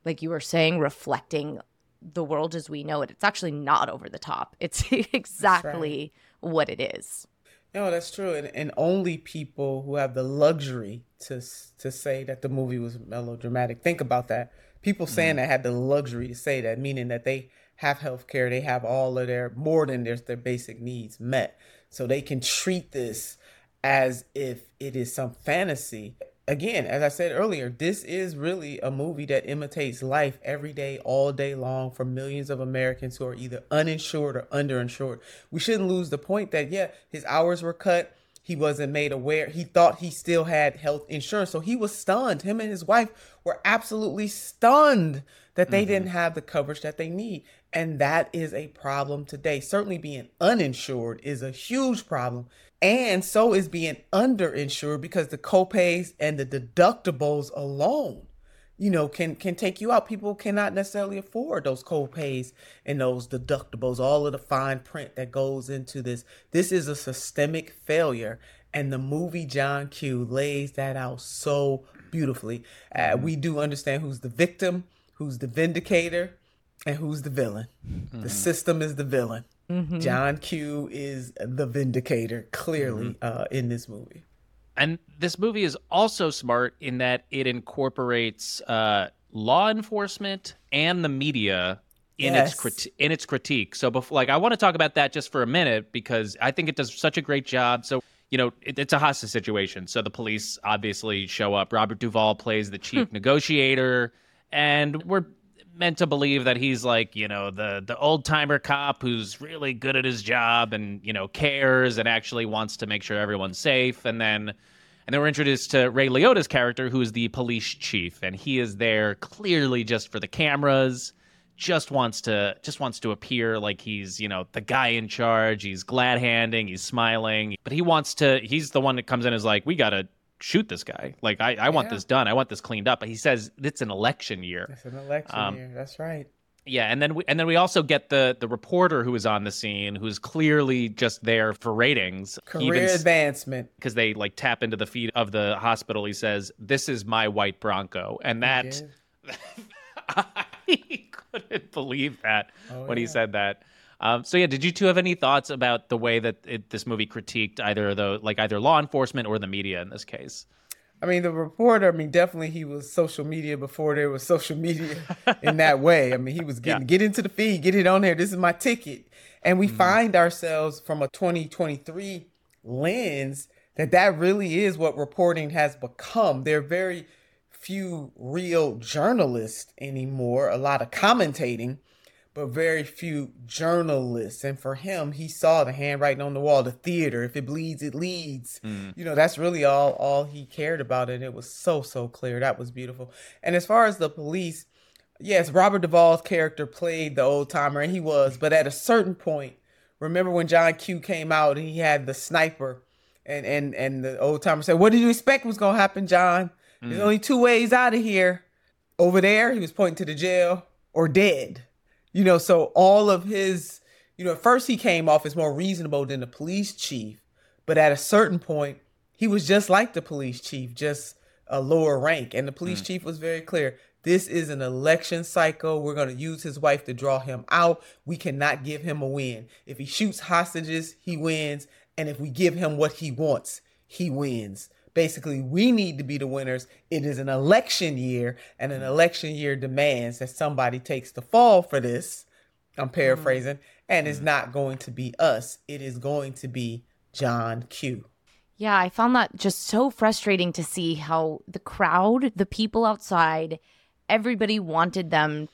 like you were saying, reflecting the world as we know it. It's actually not over the top. It's exactly what it is. No, that's true, and, and only people who have the luxury to to say that the movie was melodramatic. Think about that. People mm-hmm. saying that had the luxury to say that, meaning that they have health care, they have all of their more than their their basic needs met, so they can treat this as if it is some fantasy. Again, as I said earlier, this is really a movie that imitates life every day, all day long for millions of Americans who are either uninsured or underinsured. We shouldn't lose the point that, yeah, his hours were cut. He wasn't made aware. He thought he still had health insurance. So he was stunned. Him and his wife were absolutely stunned that they mm-hmm. didn't have the coverage that they need. And that is a problem today. Certainly being uninsured is a huge problem. And so is being underinsured because the copays and the deductibles alone, you know, can can take you out. People cannot necessarily afford those copays and those deductibles, all of the fine print that goes into this. This is a systemic failure. And the movie John Q lays that out so beautifully. Uh, we do understand who's the victim, who's the vindicator, and who's the villain. The system is the villain. Mhm. John Q is the vindicator, clearly, uh, in this movie. And this movie is also smart in that it incorporates uh, law enforcement and the media in Yes. its crit- in its critique. So, before, like, I want to talk about that just for a minute because I think it does such a great job. So, you know, it, it's a hostage situation. So the police obviously show up. Robert Duvall plays the chief negotiator, and we're meant to believe that he's like you know the the old timer cop who's really good at his job and you know cares and actually wants to make sure everyone's safe. And then and then we're introduced to Ray Liotta's character who is the police chief. And he is there clearly just for the cameras just wants to just wants to appear like he's you know the guy in charge. He's glad handing he's smiling but he wants to he's the one that comes in is like we gotta shoot this guy like i, I want Yeah. this done i want this cleaned up but he says it's an election year It's an election Um, year. That's right. yeah, and then we and then we also get the the reporter who is on the scene, who's clearly just there for ratings. Career advancement. because they like tap into the feed of the hospital. He says, "This is my white Bronco," and that I couldn't believe that Oh, when he said that. Um, so yeah, did you two have any thoughts about the way that it, this movie critiqued either the like either law enforcement or the media in this case? I mean, the reporter, I mean, definitely he was social media before there was social media in that way. I mean, he was getting, get into the feed, get it on there. This is my ticket. And we find ourselves from a 2023 lens that that really is what reporting has become. There are very few real journalists anymore, a lot of commentating, but very few journalists. And for him, he saw the handwriting on the wall, the theater. If it bleeds, it leads. Mm. You know, that's really all all he cared about, and it was so so clear. That was beautiful. And as far as the police, yes, Robert Duvall's character played the old timer, and he was. But at a certain point, remember when John Q came out and he had the sniper, and and and the old timer said, "What did you expect was gonna happen, John? There's mm. only two ways out of here. Over there, he was pointing to the jail, or dead." You know, so all of his, you know, at first he came off as more reasonable than the police chief, but at a certain point, he was just like the police chief, just a lower rank. And the police hmm. chief was very clear This is an election cycle. We're going to use his wife to draw him out. We cannot give him a win. If he shoots hostages, he wins. And if we give him what he wants, he wins. Basically, we need to be the winners. It is an election year, and an election year demands that somebody takes the fall for this. I'm mm-hmm. paraphrasing, and it's mm-hmm. not going to be us. It is going to be John Q. Yeah, I found that just so frustrating to see how the crowd, the people outside, everybody wanted them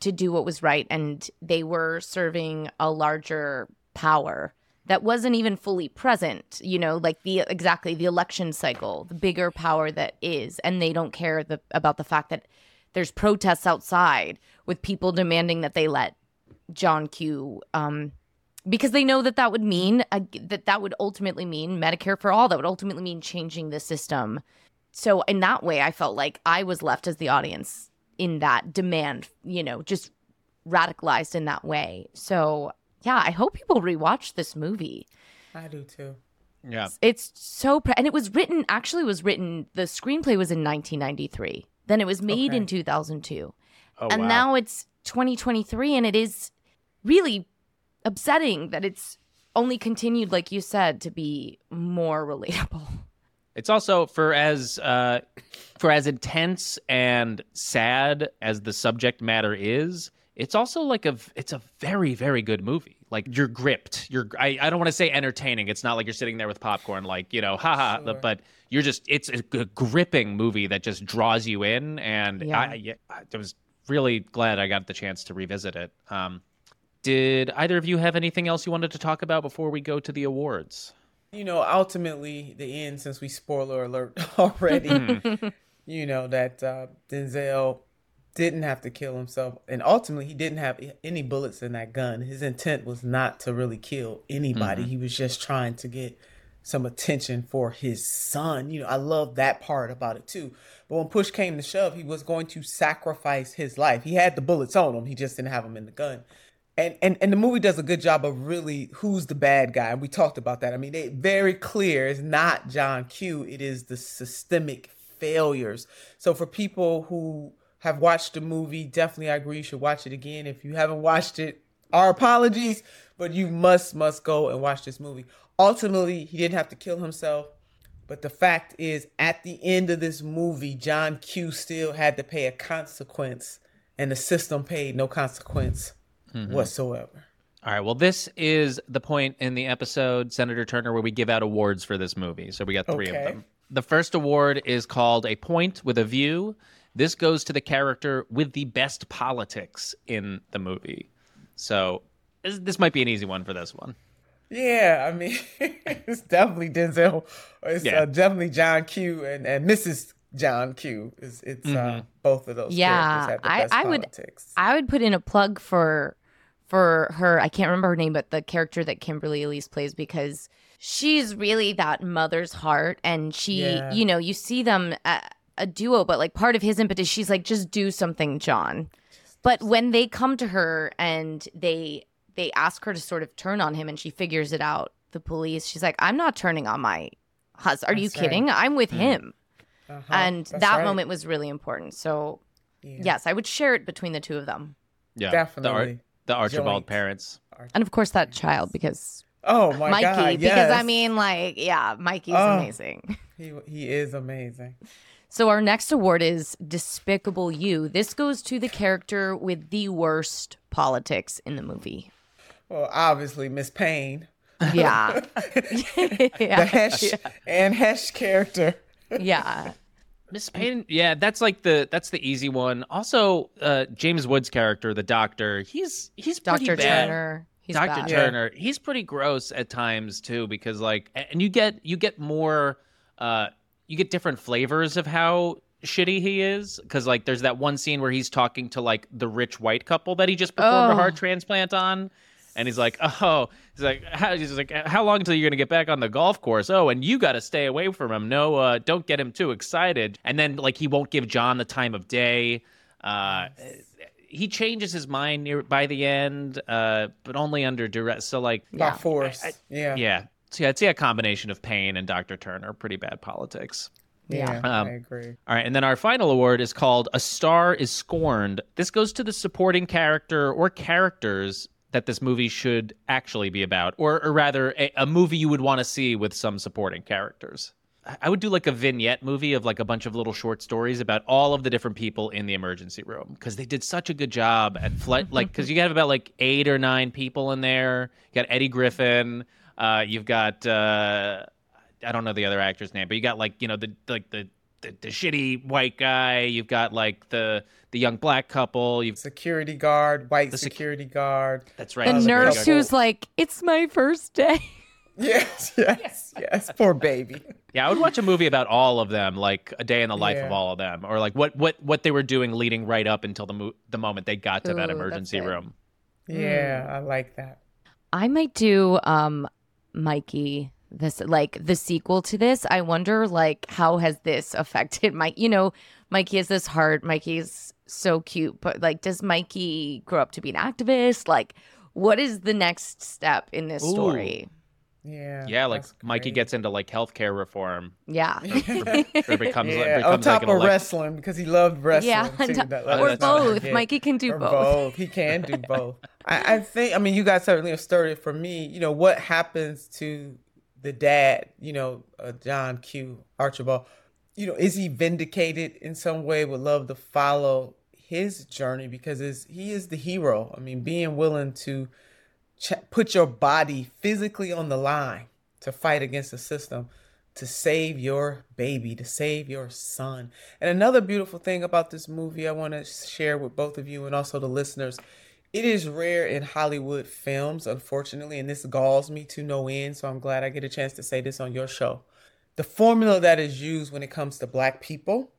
to do what was right and they were serving a larger power that wasn't even fully present, you know, like the exactly the election cycle, the bigger power that is and they don't care the, about the fact that there's protests outside with people demanding that they let John Q um because they know that that would mean uh, that that would ultimately mean Medicare for all. That would ultimately mean changing the system. So in that way, I felt like I was left as the audience in that demand, you know, just radicalized in that way. So yeah, I hope people rewatch this movie. I do too. Yeah. It's so pre- and it was written actually was written the screenplay was in 1993. Then it was made Okay. in 2002. Oh, and wow. now it's 2023 and it is really upsetting that it's only continued like you said to be more relatable. It's also for as uh, for as intense and sad as the subject matter is. It's also like a it's a very very good movie. Like you're gripped. You're I, I don't want to say entertaining. It's not like you're sitting there with popcorn like you know haha. Sure. But you're just it's a gripping movie that just draws you in. And Yeah. I, yeah, I was really glad I got the chance to revisit it. Um, did either of you have anything else you wanted to talk about before we go to the awards? You know, ultimately, the end, since we spoiler alert already, you know, that uh, Denzel didn't have to kill himself. And ultimately, he didn't have any bullets in that gun. His intent was not to really kill anybody. Mm-hmm. He was just trying to get some attention for his son. You know, I love that part about it too. But when push came to shove, he was going to sacrifice his life. He had the bullets on him, he just didn't have them in the gun and, and and the movie does a good job of really who's the bad guy and we talked about that i mean they very clear it's not john q it is the systemic failures so for people who have watched the movie definitely i agree you should watch it again if you haven't watched it our apologies but you must must go and watch this movie ultimately he didn't have to kill himself but the fact is at the end of this movie john q still had to pay a consequence and the system paid no consequence mm-hmm. whatsoever. All right. Well, this is the point in the episode, Senator Turner, where we give out awards for this movie. So we got three Okay. of them. The first award is called A Point with a View. This goes to the character with the best politics in the movie. So this, this might be an easy one for this one. Yeah, I mean, it's definitely Denzel. It's Yeah. uh, definitely John Q and, and Mrs. John Q. It's, it's uh, both of those yeah, characters have the I, best I would politics. I would put in a plug for for her. I can't remember her name, but the character that Kimberly Elise plays because she's really that mother's heart, and she, Yeah. you know, you see them a, a duo, but like part of his impetus, she's like, just do something, John. But when they come to her and they they ask her to sort of turn on him, and she figures it out, the police, she's like, I'm not turning on my husband. Are you That's right. kidding? I'm with him. Uh-huh, And that's that right. moment was really important. So, Yeah. yes, I would share it between the two of them. Yeah. Definitely. The, Ar- the Archibald Joint. parents. And of course, that child, because Oh my Mikey, God! because I mean, like, yeah, Mikey's Oh. amazing. he he is amazing. So, our next award is Despicable You. This goes to the character with the worst politics in the movie. Well, obviously Miss Payne, Yeah. the yeah. Heche Anne Heche's character. yeah. Miss Payne, yeah, that's like the that's the easy one. Also, uh, James Woods' character, the Doctor, he's he's pretty Dr. bad. Turner. He's Dr. bad. Turner, he's pretty gross at times too, because like, and you get you get more, uh, you get different flavors of how shitty he is, because like, there's that one scene where he's talking to like the rich white couple that he just performed a Oh. heart transplant on, and he's like, oh, he's like, how, he's like, how long until you're gonna get back on the golf course? Oh, and you got to stay away from him. No, uh, don't get him too excited. And then like, he won't give John the time of day. Uh, he changes his mind near by the end, uh, but only under duress. So like, By force. I- yeah. yeah, so yeah, it's yeah, a combination of Payne and Dr. Turner. Pretty bad politics. Yeah, Um, I agree. All right, and then our final award is called A Star is Scorned. This goes to the supporting character or characters that this movie should actually be about, or, or rather, a, a movie you would want to see with some supporting characters. I- I would do like a vignette movie of like a bunch of little short stories about all of the different people in the emergency room because they did such a good job at fle- like because you have about like eight or nine people in there. You got Eddie Griffin. Uh, you've got uh, I don't know the other actor's name, but you got like you know the like the, the the shitty white guy. You've got like the the young black couple. You've security guard, white The sec- security guard. That's right. The security nurse guard. who's like, "It's my first day." Yes, yes, yes. Poor baby. Yeah, I would watch a movie about all of them, like a day in the life of all of them, or like what what what they were doing leading right up until the mo- the moment they got to Ooh, that emergency room. Yeah, Hmm. I like that. I might do um Mikey this like the sequel to this. I wonder like how has this affected Mike? You know, Mikey has this heart. Mikey's so cute, but like does Mikey grow up to be an activist? Like what is the next step in this Ooh. story? Yeah. Yeah, like Mikey great. gets into like healthcare reform, Yeah. or becomes Yeah, becomes on top an of elect- wrestling because he loved wrestling. Yeah, too, on that or both. Mikey can do Or both. He can do both. I, I think. I mean, you guys certainly have stirred it for me. You know what happens to the dad? You know, uh, John Q. Archibald. You know, is he vindicated in some way? Would love to follow his journey because is he is the hero. I mean, being willing to ch- put your body physically on the line to fight against the system to save your baby to save your son. And another beautiful thing about this movie i want to share with both of you and also the listeners it is rare in hollywood films unfortunately and this galls me to no end so i'm glad i get a chance to say this on your show. The formula that is used when it comes to black people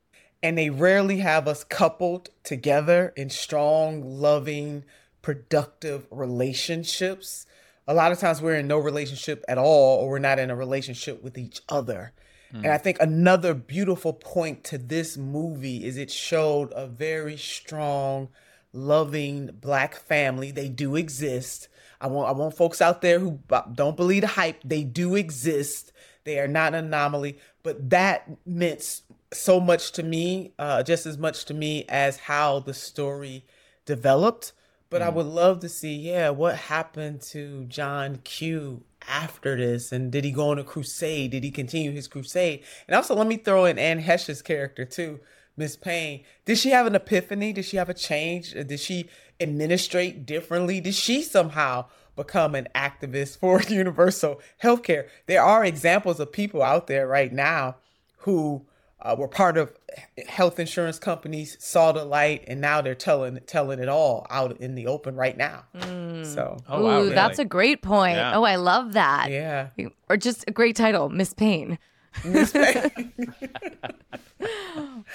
and they rarely have us coupled together in strong, loving, productive relationships. A lot of times we're in no relationship at all, or we're not in a relationship with each other. And I think another beautiful point to this movie is it showed a very strong, loving black family. They do exist. I want I want folks out there who don't believe the hype. They do exist. They are not an anomaly. But that meant so much to me, uh, just as much to me as how the story developed. But I mm. would love to see, yeah, what happened to John Q after this, and did he go on a crusade? Did he continue his crusade? And also, let me throw in Anne Heche's character too, Miss Payne. Did she have an epiphany? Did she have a change? Uh, did she administrate differently? Did she somehow become an activist for universal healthcare? There are examples of people out there right now who uh, were part of health insurance companies, saw the light, and now they're telling telling it all out in the open right now. So, Oh, wow, really? that's a great point. Yeah. Oh, I love that. yeah, Or just a great title, Miss Payne. Miss Payne.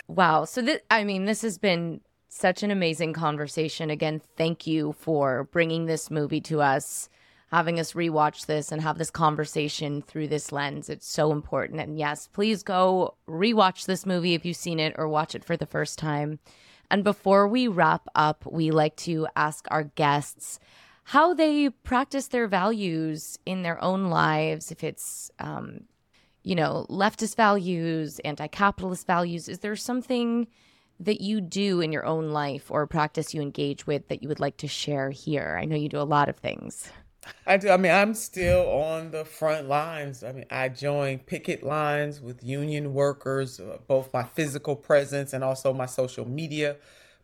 Wow. So this, I mean, this has been such an amazing conversation. Again, thank you for bringing this movie to us, having us rewatch this and have this conversation through this lens. It's so important. And yes, please go rewatch this movie if you've seen it or watch it for the first time. And before we wrap up, we like to ask our guests how they practice their values in their own lives, if it's um, you know, leftist values, anti capitalist values? Is there something that you do in your own life or practice you engage with that you would like to share here? I know you do a lot of things. I do. I mean, I'm still on the front lines. I mean, I joined picket lines with union workers, uh, both my physical presence and also my social media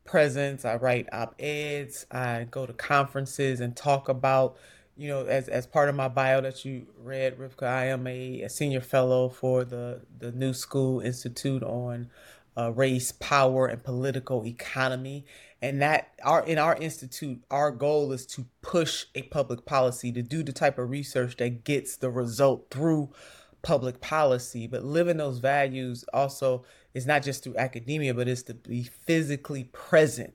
presence. I write op eds. I go to conferences and talk about, you know, as, as part of my bio that you read, Rivka, I am a, a senior fellow for the, the New School Institute on uh, race, power, and political economy. And that our in our institute, our goal is to push a public policy to do the type of research that gets the result through public policy. But living those values also is not just through academia, but it's to be physically present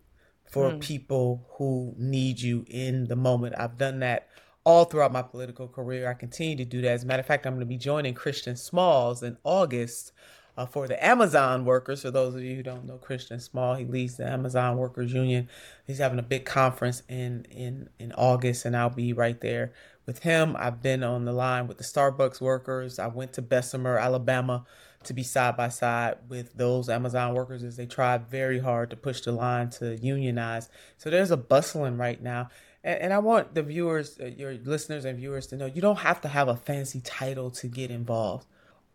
for hmm. people who need you in the moment. I've done that all throughout my political career. I continue to do that. As a matter of fact, I'm going to be joining Christian Smalls in August uh, for the Amazon workers. For those of you who don't know Christian Small, he leads the Amazon Workers Union. He's having a big conference in in in August, and I'll be right there with him. I've been on the line with the Starbucks workers. I went to Bessemer, Alabama, to be side by side with those Amazon workers as they tried very hard to push the line to unionize. So there's a bustling right now. And, and I want the viewers, uh, your listeners and viewers to know you don't have to have a fancy title to get involved.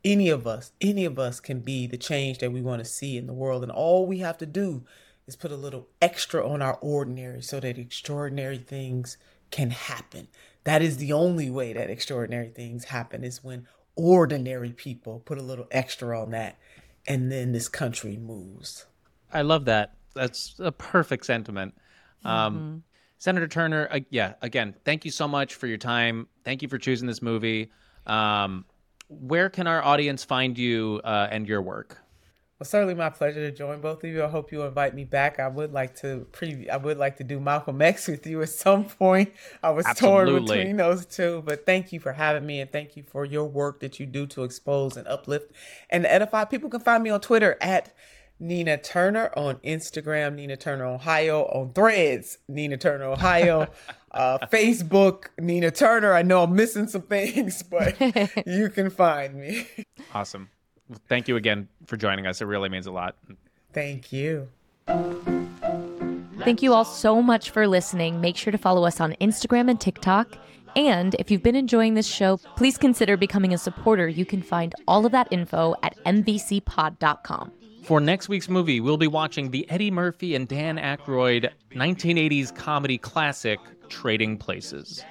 Any of us, any of us can be the change that we want to see in the world. And all we have to do is put a little extra on our ordinary so that extraordinary things can happen. That is the only way that extraordinary things happen is when ordinary people put a little extra on that and then this country moves. I love that. That's a perfect sentiment. Um, Mm-hmm. Senator Turner, uh, yeah, again, thank you so much for your time. Thank you for choosing this movie. Um, where can our audience find you uh, and your work? Well, certainly my pleasure to join both of you. I hope you invite me back. I would like to preview. I would like to do Malcolm X with you at some point. I was torn between those two, but thank you for having me and thank you for your work that you do to expose and uplift and edify. People can find me on Twitter at Nina Turner on Instagram, Nina Turner Ohio on Threads, Nina Turner Ohio, uh, Facebook, Nina Turner. I know I'm missing some things, but you can find me. Awesome. Thank you again for joining us. It really means a lot. Thank you. Thank you all so much for listening. Make sure to follow us on Instagram and TikTok. And if you've been enjoying this show, please consider becoming a supporter. You can find all of that info at mvcpod.com. For next week's movie, we'll be watching the Eddie Murphy and Dan Aykroyd 1980s comedy classic, Trading Places.